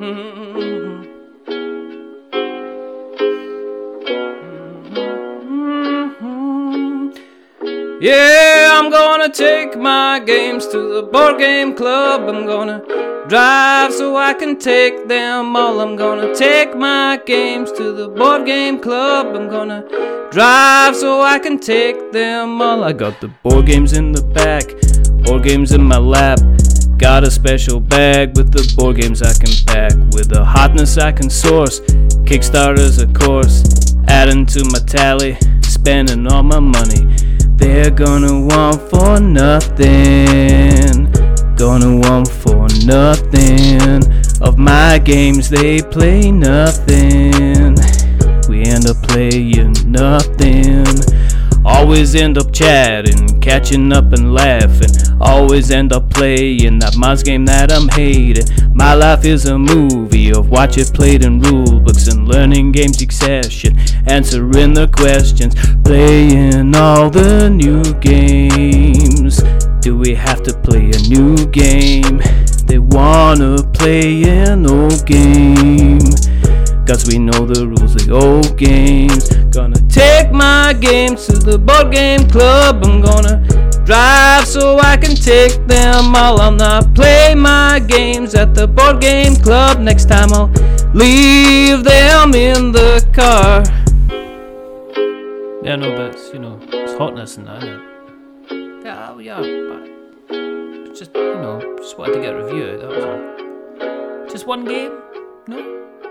Yeah, I'm gonna take my games to the board game club. I'm gonna drive so I can take them all. I'm gonna take my games to the board game club. I'm gonna drive so I can take them all. I got the board games in the back, board games in my lap. Got a special bag with the board games I can pack, with the hotness I can source. Kickstarters, of course, adding to my tally, spending all my money. They're gonna want for nothing, gonna want for nothing. Of my games, they play nothing. We end up playing nothing. Always end up chatting, catching up and laughing. Always end up playing that Moz game that I'm hating. My life is a movie of watch it played in rule books and learning game succession. Answering the questions, playing all the new games. Do we have to play a new game? They wanna play an old game. Cause we know the rules of the old games. Gonna take my games to the board game club. I'm gonna drive so I can take them all. I'll not play my games at the board game club. Next time I'll leave them in the car. Yeah, no, but it's, you know, it's hotness and that, isn't it? Yeah, oh, yeah, but just, you know, just wanted to get a review. That was all. Just one game? No?